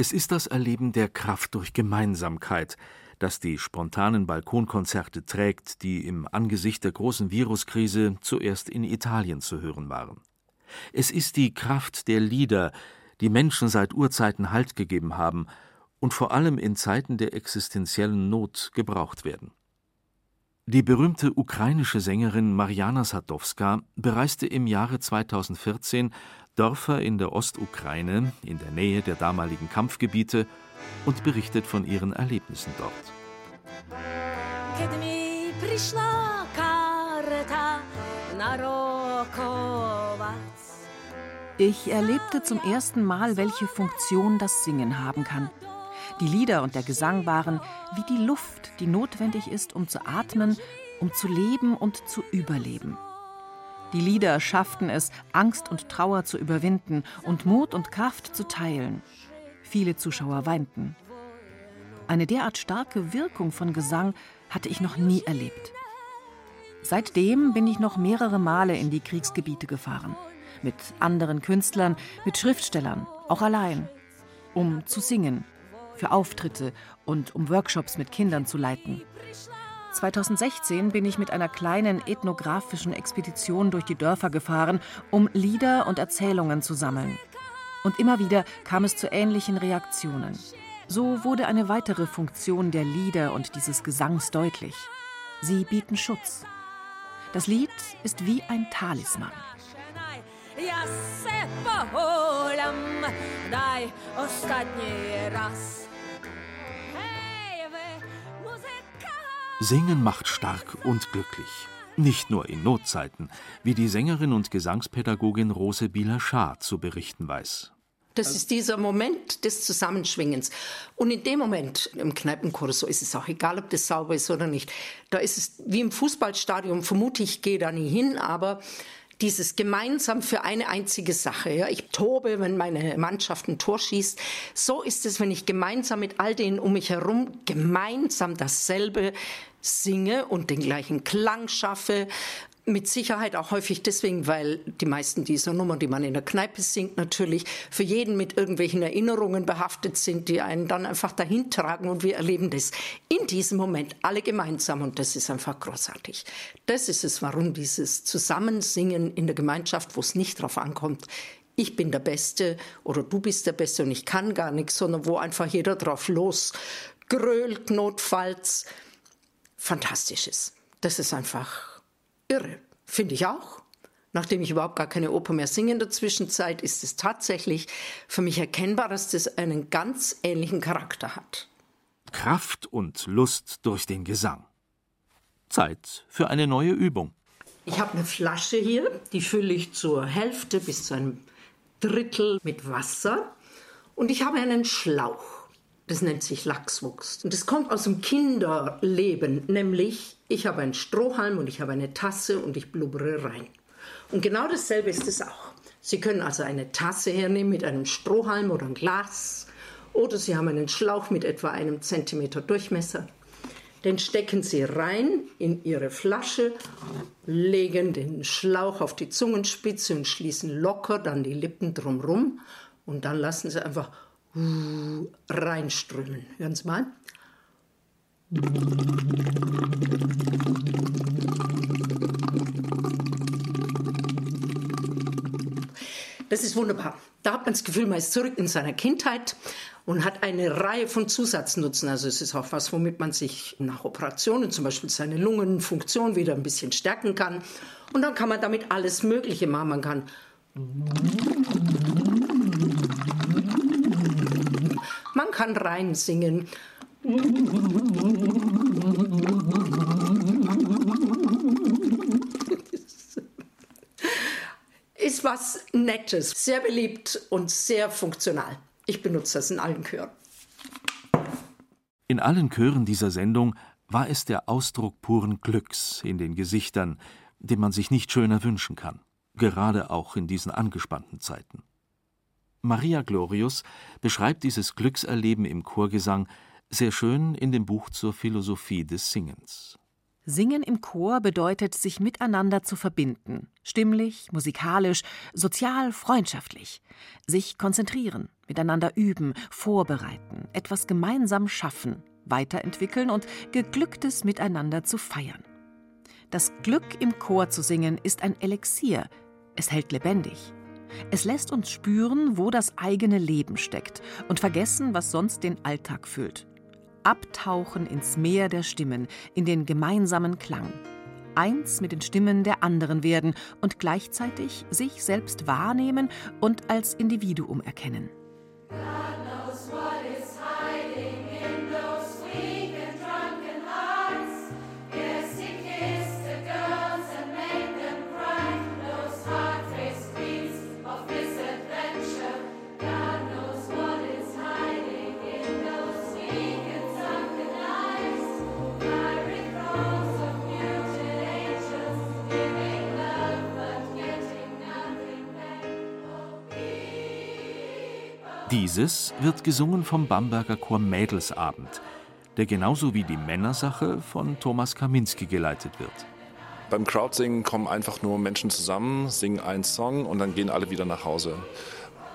Es ist das Erleben der Kraft durch Gemeinsamkeit, das die spontanen Balkonkonzerte trägt, die im Angesicht der großen Viruskrise zuerst in Italien zu hören waren. Es ist die Kraft der Lieder, die Menschen seit Urzeiten Halt gegeben haben und vor allem in Zeiten der existenziellen Not gebraucht werden. Die berühmte ukrainische Sängerin Mariana Sadowska bereiste im Jahre 2014 Dörfer in der Ostukraine, in der Nähe der damaligen Kampfgebiete, und berichtet von ihren Erlebnissen dort. Ich erlebte zum ersten Mal, welche Funktion das Singen haben kann. Die Lieder und der Gesang waren wie die Luft, die notwendig ist, um zu atmen, um zu leben und zu überleben. Die Lieder schafften es, Angst und Trauer zu überwinden und Mut und Kraft zu teilen. Viele Zuschauer weinten. Eine derart starke Wirkung von Gesang hatte ich noch nie erlebt. Seitdem bin ich noch mehrere Male in die Kriegsgebiete gefahren. Mit anderen Künstlern, mit Schriftstellern, auch allein. Um zu singen, für Auftritte und um Workshops mit Kindern zu leiten. 2016 bin ich mit einer kleinen ethnografischen Expedition durch die Dörfer gefahren, um Lieder und Erzählungen zu sammeln. Und immer wieder kam es zu ähnlichen Reaktionen. So wurde eine weitere Funktion der Lieder und dieses Gesangs deutlich. Sie bieten Schutz. Das Lied ist wie ein Talisman. Singen macht stark und glücklich. Nicht nur in Notzeiten, wie die Sängerin und Gesangspädagogin Rose Bieler-Schaar zu berichten weiß. Das ist dieser Moment des Zusammenschwingens. Und in dem Moment, im Kneipenchor, so ist es auch egal, ob das sauber ist oder nicht. Da ist es wie im Fußballstadion, vermute ich, gehe da nie hin, aber Dieses gemeinsam für eine einzige Sache. Ja. Ich tobe, wenn meine Mannschaft ein Tor schießt. So ist es, wenn ich gemeinsam mit all denen um mich herum gemeinsam dasselbe singe und den gleichen Klang schaffe. Mit Sicherheit auch häufig deswegen, weil die meisten dieser Nummern, die man in der Kneipe singt, natürlich für jeden mit irgendwelchen Erinnerungen behaftet sind, die einen dann einfach dahin tragen und wir erleben das in diesem Moment alle gemeinsam. Und das ist einfach großartig. Das ist es, warum dieses Zusammensingen in der Gemeinschaft, wo es nicht drauf ankommt, ich bin der Beste oder du bist der Beste und ich kann gar nichts, sondern wo einfach jeder drauf los grölt, notfalls, fantastisch ist. Das ist einfach irre, finde ich auch. Nachdem ich überhaupt gar keine Oper mehr singe in der Zwischenzeit, ist es tatsächlich für mich erkennbar, dass das einen ganz ähnlichen Charakter hat. Kraft und Lust durch den Gesang. Zeit für eine neue Übung. Ich habe eine Flasche hier, die fülle ich zur Hälfte bis zu einem Drittel mit Wasser. Und ich habe einen Schlauch. Das nennt sich Lachswuchs. Und das kommt aus dem Kinderleben, nämlich ich habe einen Strohhalm und ich habe eine Tasse und ich blubbere rein. Und genau dasselbe ist es auch. Sie können also eine Tasse hernehmen mit einem Strohhalm oder ein Glas oder Sie haben einen Schlauch mit etwa einem Zentimeter Durchmesser. Den stecken Sie rein in Ihre Flasche, legen den Schlauch auf die Zungenspitze und schließen locker dann die Lippen drumrum und dann lassen Sie einfach reinströmen. Hören Sie mal. Das ist wunderbar. Da hat man das Gefühl, man ist zurück in seiner Kindheit und hat eine Reihe von Zusatznutzen. Also es ist auch was, womit man sich nach Operationen zum Beispiel seine Lungenfunktion wieder ein bisschen stärken kann. Und dann kann man damit alles Mögliche machen. Man kann man kann reinsingen. Ist was Nettes, sehr beliebt und sehr funktional. Ich benutze das in allen Chören. In allen Chören dieser Sendung war es der Ausdruck puren Glücks in den Gesichtern, den man sich nicht schöner wünschen kann, gerade auch in diesen angespannten Zeiten. Maria Glorius beschreibt dieses Glückserleben im Chorgesang sehr schön in dem Buch zur Philosophie des Singens. Singen im Chor bedeutet, sich miteinander zu verbinden, stimmlich, musikalisch, sozial, freundschaftlich, sich konzentrieren, miteinander üben, vorbereiten, etwas gemeinsam schaffen, weiterentwickeln und geglücktes miteinander zu feiern. Das Glück im Chor zu singen ist ein Elixier, es hält lebendig. Es lässt uns spüren, wo das eigene Leben steckt und vergessen, was sonst den Alltag füllt abtauchen ins Meer der Stimmen, in den gemeinsamen Klang. Eins mit den Stimmen der anderen werden und gleichzeitig sich selbst wahrnehmen und als Individuum erkennen. Dieses wird gesungen vom Bamberger Chor Mädelsabend, der genauso wie die Männersache von Thomas Kaminski geleitet wird. Beim Crowdsingen kommen einfach nur Menschen zusammen, singen einen Song und dann gehen alle wieder nach Hause.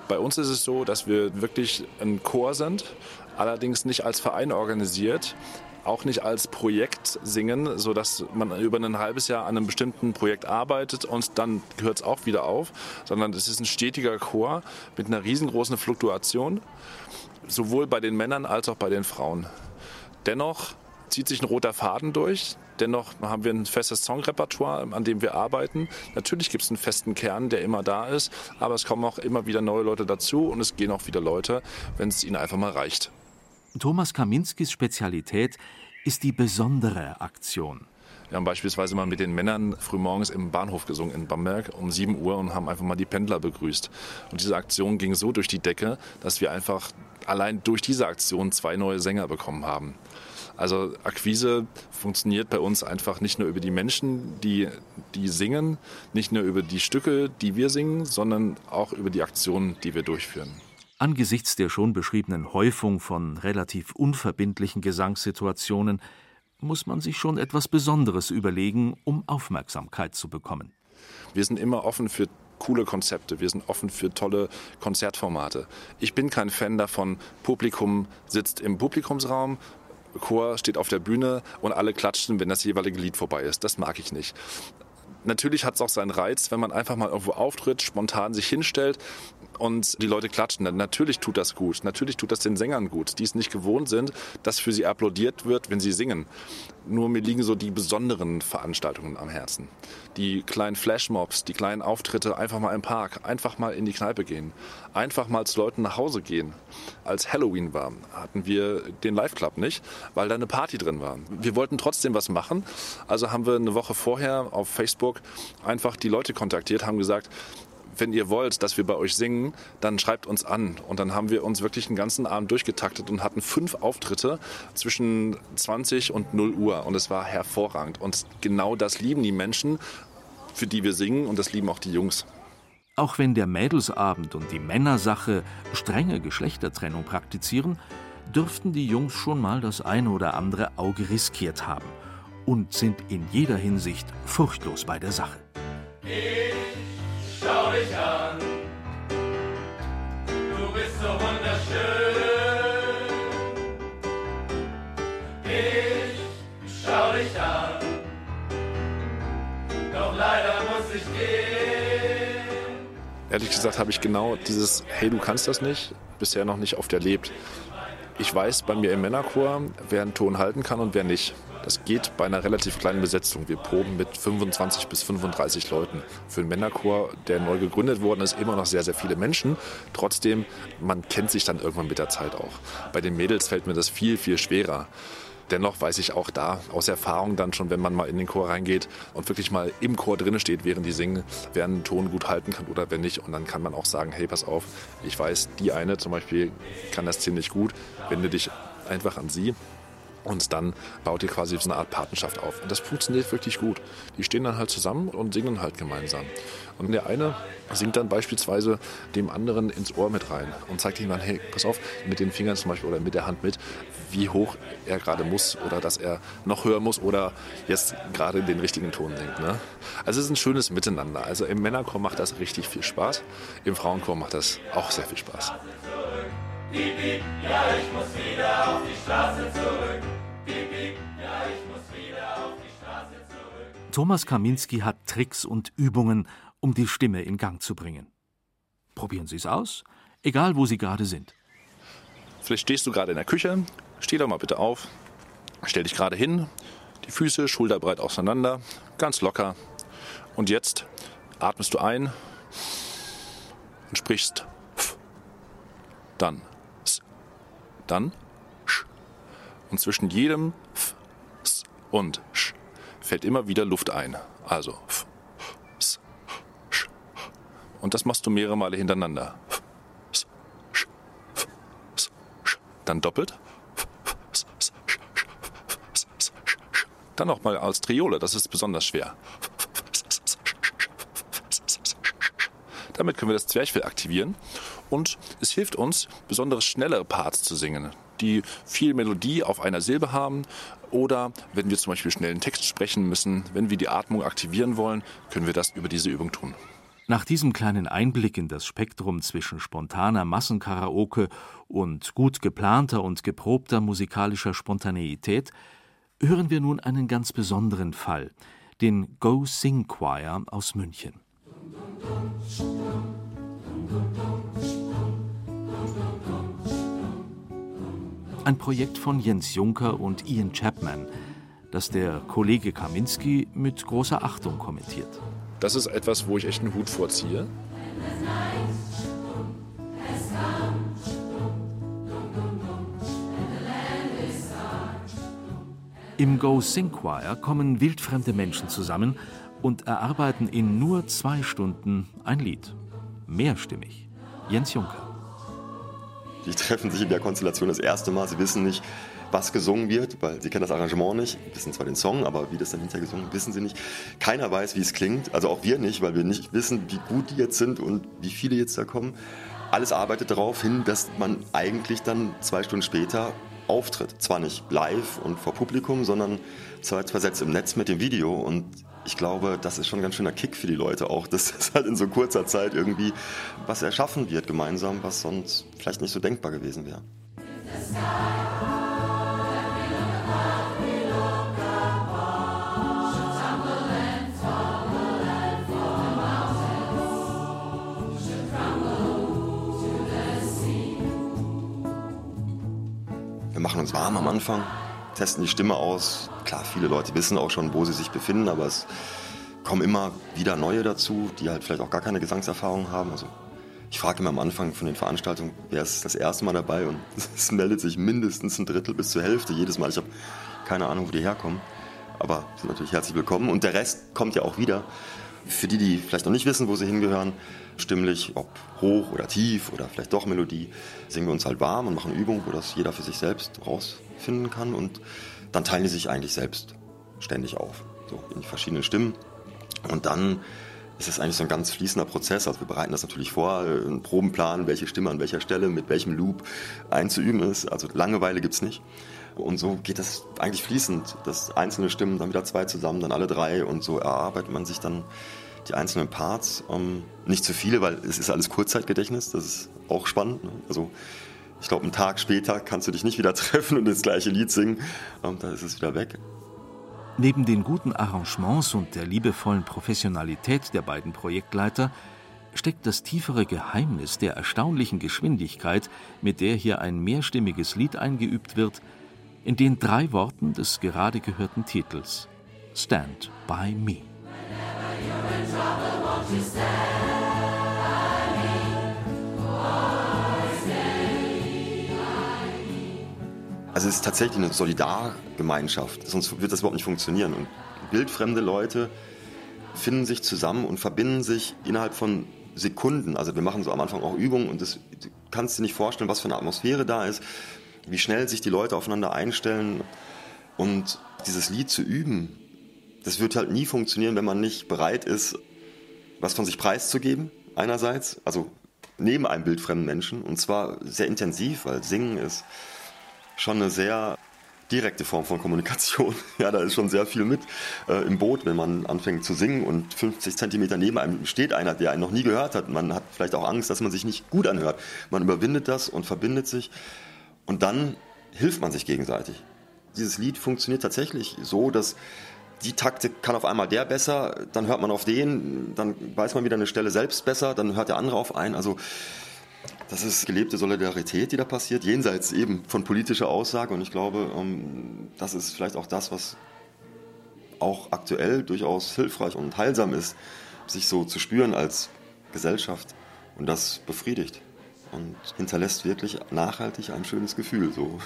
Bei uns ist es so, dass wir wirklich ein Chor sind, allerdings nicht als Verein organisiert, auch nicht als Projekt singen, sodass man über ein halbes Jahr an einem bestimmten Projekt arbeitet und dann hört es auch wieder auf, sondern es ist ein stetiger Chor mit einer riesengroßen Fluktuation, sowohl bei den Männern als auch bei den Frauen. Dennoch zieht sich ein roter Faden durch. Dennoch haben wir ein festes Songrepertoire, an dem wir arbeiten. Natürlich gibt es einen festen Kern, der immer da ist, aber es kommen auch immer wieder neue Leute dazu und es gehen auch wieder Leute, wenn es ihnen einfach mal reicht. Thomas Kaminskis Spezialität ist die besondere Aktion. Wir haben beispielsweise mal mit den Männern frühmorgens im Bahnhof gesungen in Bamberg um 7 Uhr und haben einfach mal die Pendler begrüßt. Und diese Aktion ging so durch die Decke, dass wir einfach allein durch diese Aktion zwei neue Sänger bekommen haben. Also Akquise funktioniert bei uns einfach nicht nur über die Menschen, die, die singen, nicht nur über die Stücke, die wir singen, sondern auch über die Aktionen, die wir durchführen. Angesichts der schon beschriebenen Häufung von relativ unverbindlichen Gesangssituationen muss man sich schon etwas Besonderes überlegen, um Aufmerksamkeit zu bekommen. Wir sind immer offen für coole Konzepte, wir sind offen für tolle Konzertformate. Ich bin kein Fan davon, Publikum sitzt im Publikumsraum, Chor steht auf der Bühne und alle klatschen, wenn das jeweilige Lied vorbei ist. Das mag ich nicht. Natürlich hat es auch seinen Reiz, wenn man einfach mal irgendwo auftritt, spontan sich hinstellt und die Leute klatschen. Natürlich tut das gut. Natürlich tut das den Sängern gut, die es nicht gewohnt sind, dass für sie applaudiert wird, wenn sie singen. Nur mir liegen so die besonderen Veranstaltungen am Herzen. Die kleinen Flashmobs, die kleinen Auftritte einfach mal im Park, einfach mal in die Kneipe gehen, einfach mal zu Leuten nach Hause gehen. Als Halloween war, hatten wir den Live Club nicht, weil da eine Party drin war. Wir wollten trotzdem was machen, also haben wir eine Woche vorher auf Facebook einfach die Leute kontaktiert, haben gesagt, wenn ihr wollt, dass wir bei euch singen, dann schreibt uns an. Und dann haben wir uns wirklich den ganzen Abend durchgetaktet und hatten fünf Auftritte zwischen 20 und 0 Uhr. Und es war hervorragend. Und genau das lieben die Menschen, für die wir singen. Und das lieben auch die Jungs. Auch wenn der Mädelsabend und die Männersache strenge Geschlechtertrennung praktizieren, dürften die Jungs schon mal das eine oder andere Auge riskiert haben und sind in jeder Hinsicht furchtlos bei der Sache. Ich dich an, du bist so wunderschön. Ich schau dich an, doch leider muss ich gehen. Ehrlich gesagt habe ich genau dieses Hey, du kannst das nicht, bisher noch nicht oft erlebt. Ich weiß bei mir im Männerchor, wer einen Ton halten kann und wer nicht. Das geht bei einer relativ kleinen Besetzung. Wir proben mit 25 bis 35 Leuten. Für einen Männerchor, der neu gegründet worden ist, immer noch sehr, sehr viele Menschen. Trotzdem, man kennt sich dann irgendwann mit der Zeit auch. Bei den Mädels fällt mir das viel, viel schwerer. Dennoch weiß ich auch da aus Erfahrung dann schon, wenn man mal in den Chor reingeht und wirklich mal im Chor drin steht, während die singen, wer einen Ton gut halten kann oder wer nicht. Und dann kann man auch sagen, hey, pass auf, ich weiß, die eine zum Beispiel kann das ziemlich gut, wende dich einfach an sie. Und dann baut ihr quasi so eine Art Patenschaft auf. Und das funktioniert wirklich gut. Die stehen dann halt zusammen und singen halt gemeinsam. Und der eine singt dann beispielsweise dem anderen ins Ohr mit rein und zeigt ihm dann, hey, pass auf, mit den Fingern zum Beispiel oder mit der Hand mit, wie hoch er gerade muss oder dass er noch höher muss oder jetzt gerade den richtigen Ton singt. Ne? Also es ist ein schönes Miteinander. Also im Männerchor macht das richtig viel Spaß. Im Frauenchor macht das auch sehr viel Spaß. Piep, piep, ja, ich muss wieder auf die Straße zurück. Piep, piep, ja, ich muss wieder auf die Straße zurück. Thomas Kaminski hat Tricks und Übungen, um die Stimme in Gang zu bringen. Probieren Sie es aus, egal wo Sie gerade sind. Vielleicht stehst du gerade in der Küche, steh doch mal bitte auf, stell dich gerade hin, die Füße schulterbreit auseinander, ganz locker. Und jetzt atmest du ein und sprichst dann dann Sch. Und zwischen jedem F, S und Sch fällt immer wieder Luft ein. Also F, S, Sch. Und das machst du mehrere Male hintereinander. F, S, Sch, F, S, Sch. Dann doppelt. Dann noch mal als Triole, das ist besonders schwer. Damit können wir das Zwerchfell aktivieren und es hilft uns, besonders schnellere Parts zu singen, die viel Melodie auf einer Silbe haben oder wenn wir zum Beispiel schnell einen Text sprechen müssen, wenn wir die Atmung aktivieren wollen, können wir das über diese Übung tun. Nach diesem kleinen Einblick in das Spektrum zwischen spontaner Massenkaraoke und gut geplanter und geprobter musikalischer Spontaneität hören wir nun einen ganz besonderen Fall, den Go Sing Choir aus München. Ein Projekt von Jens Juncker und Ian Chapman, das der Kollege Kaminski mit großer Achtung kommentiert. Das ist etwas, wo ich echt einen Hut vorziehe. Im Go Sing Choir kommen wildfremde Menschen zusammen und erarbeiten in nur zwei Stunden ein Lied. Mehrstimmig. Jens Juncker. Die treffen sich in der Konstellation das erste Mal. Sie wissen nicht, was gesungen wird, weil sie kennen das Arrangement nicht, wissen zwar den Song, aber wie das dann hinterher gesungen wissen sie nicht. Keiner weiß, wie es klingt, also auch wir nicht, weil wir nicht wissen, wie gut die jetzt sind und wie viele jetzt da kommen. Alles arbeitet darauf hin, dass man eigentlich dann zwei Stunden später auftritt. Zwar nicht live und vor Publikum, sondern zwei versetzt im Netz mit dem Video und ich glaube, das ist schon ein ganz schöner Kick für die Leute auch, dass es halt in so kurzer Zeit irgendwie was erschaffen wird gemeinsam, was sonst vielleicht nicht so denkbar gewesen wäre. Wir machen uns warm am Anfang, testen die Stimme aus. Klar, viele Leute wissen auch schon, wo sie sich befinden, aber es kommen immer wieder neue dazu, die halt vielleicht auch gar keine Gesangserfahrung haben. Also ich frage immer am Anfang von den Veranstaltungen, wer ist das erste Mal dabei und es meldet sich mindestens ein Drittel bis zur Hälfte jedes Mal. Ich habe keine Ahnung, wo die herkommen, aber sind natürlich herzlich willkommen und der Rest kommt ja auch wieder. Für die, die vielleicht noch nicht wissen, wo sie hingehören, stimmlich, ob hoch oder tief oder vielleicht doch Melodie, singen wir uns halt warm und machen Übungen, wo das jeder für sich selbst rausfinden kann und dann teilen die sich eigentlich selbst ständig auf, so in die verschiedenen Stimmen und dann ist es eigentlich so ein ganz fließender Prozess. Also wir bereiten das natürlich vor, einen Probenplan, welche Stimme an welcher Stelle, mit welchem Loop einzuüben ist. Also Langeweile gibt es nicht. Und so geht das eigentlich fließend, dass einzelne Stimmen, dann wieder zwei zusammen, dann alle drei und so erarbeitet man sich dann die einzelnen Parts. Um, nicht zu viele, weil es ist alles Kurzzeitgedächtnis, das ist auch spannend. Ne? Also ich glaube, einen Tag später kannst du dich nicht wieder treffen und das gleiche Lied singen, um, dann ist es wieder weg. Neben den guten Arrangements und der liebevollen Professionalität der beiden Projektleiter steckt das tiefere Geheimnis der erstaunlichen Geschwindigkeit, mit der hier ein mehrstimmiges Lied eingeübt wird, in den drei Worten des gerade gehörten Titels Stand by Me. Also es ist tatsächlich eine Solidargemeinschaft, sonst wird das überhaupt nicht funktionieren. Und wildfremde Leute finden sich zusammen und verbinden sich innerhalb von Sekunden. Also wir machen so am Anfang auch Übungen und das, du kannst dir nicht vorstellen, was für eine Atmosphäre da ist, wie schnell sich die Leute aufeinander einstellen. Und dieses Lied zu üben, das wird halt nie funktionieren, wenn man nicht bereit ist, was von sich preiszugeben, einerseits, also neben einem wildfremden Menschen, und zwar sehr intensiv, weil Singen ist schon eine sehr direkte Form von Kommunikation. Ja, da ist schon sehr viel mit äh, im Boot, wenn man anfängt zu singen und 50 Zentimeter neben einem steht einer, der einen noch nie gehört hat. Man hat vielleicht auch Angst, dass man sich nicht gut anhört. Man überwindet das und verbindet sich und dann hilft man sich gegenseitig. Dieses Lied funktioniert tatsächlich so, dass die Taktik kann auf einmal der besser, dann hört man auf den, dann weiß man wieder eine Stelle selbst besser, dann hört der andere auf einen. Also das ist gelebte Solidarität, die da passiert, jenseits eben von politischer Aussage. Und ich glaube, ähm, das ist vielleicht auch das, was auch aktuell durchaus hilfreich und heilsam ist, sich so zu spüren als Gesellschaft. Und das befriedigt und hinterlässt wirklich nachhaltig ein schönes Gefühl. So.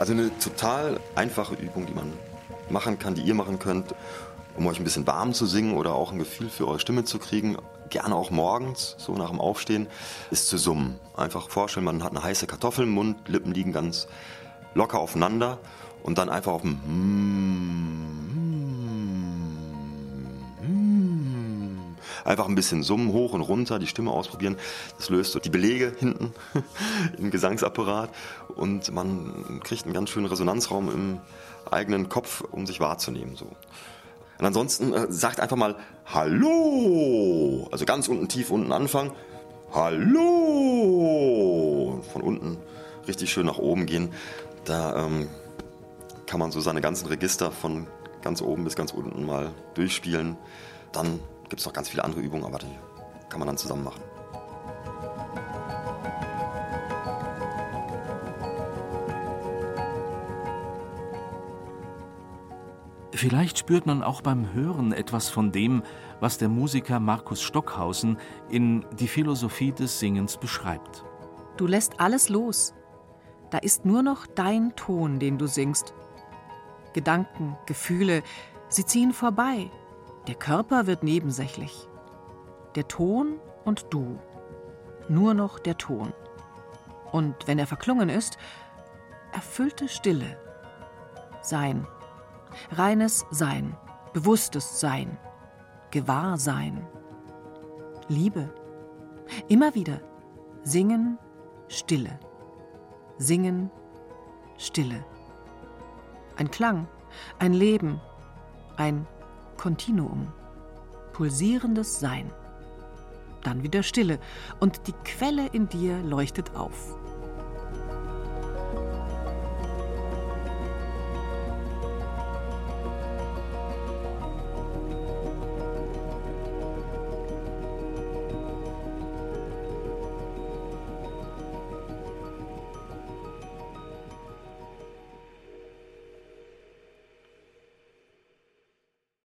Also eine total einfache Übung, die man machen kann, die ihr machen könnt, um euch ein bisschen warm zu singen oder auch ein Gefühl für eure Stimme zu kriegen. Gerne auch morgens, so nach dem Aufstehen, ist zu summen. Einfach vorstellen, man hat eine heiße Kartoffel im Mund, Lippen liegen ganz locker aufeinander und dann einfach auf dem einfach ein bisschen summen, hoch und runter, die Stimme ausprobieren. Das löst so die Belege hinten im Gesangsapparat und man kriegt einen ganz schönen Resonanzraum im eigenen Kopf, um sich wahrzunehmen. So. Und ansonsten äh, sagt einfach mal Hallo. Also ganz unten, tief unten anfangen. Hallo. Von unten richtig schön nach oben gehen. Da ähm, kann man so seine ganzen Register von ganz oben bis ganz unten mal durchspielen. Dann gibt es noch ganz viele andere Übungen, aber die kann man dann zusammen machen. Vielleicht spürt man auch beim Hören etwas von dem, was der Musiker Markus Stockhausen in Die Philosophie des Singens beschreibt. Du lässt alles los. Da ist nur noch dein Ton, den du singst. Gedanken, Gefühle, sie ziehen vorbei. Der Körper wird nebensächlich. Der Ton und du. Nur noch der Ton. Und wenn er verklungen ist, erfüllte Stille. Sein. Reines Sein. Bewusstes Sein. Gewahrsein. Liebe. Immer wieder. Singen, Stille. Singen, Stille. Ein Klang, ein Leben, ein Kontinuum. Pulsierendes Sein. Dann wieder Stille und die Quelle in dir leuchtet auf.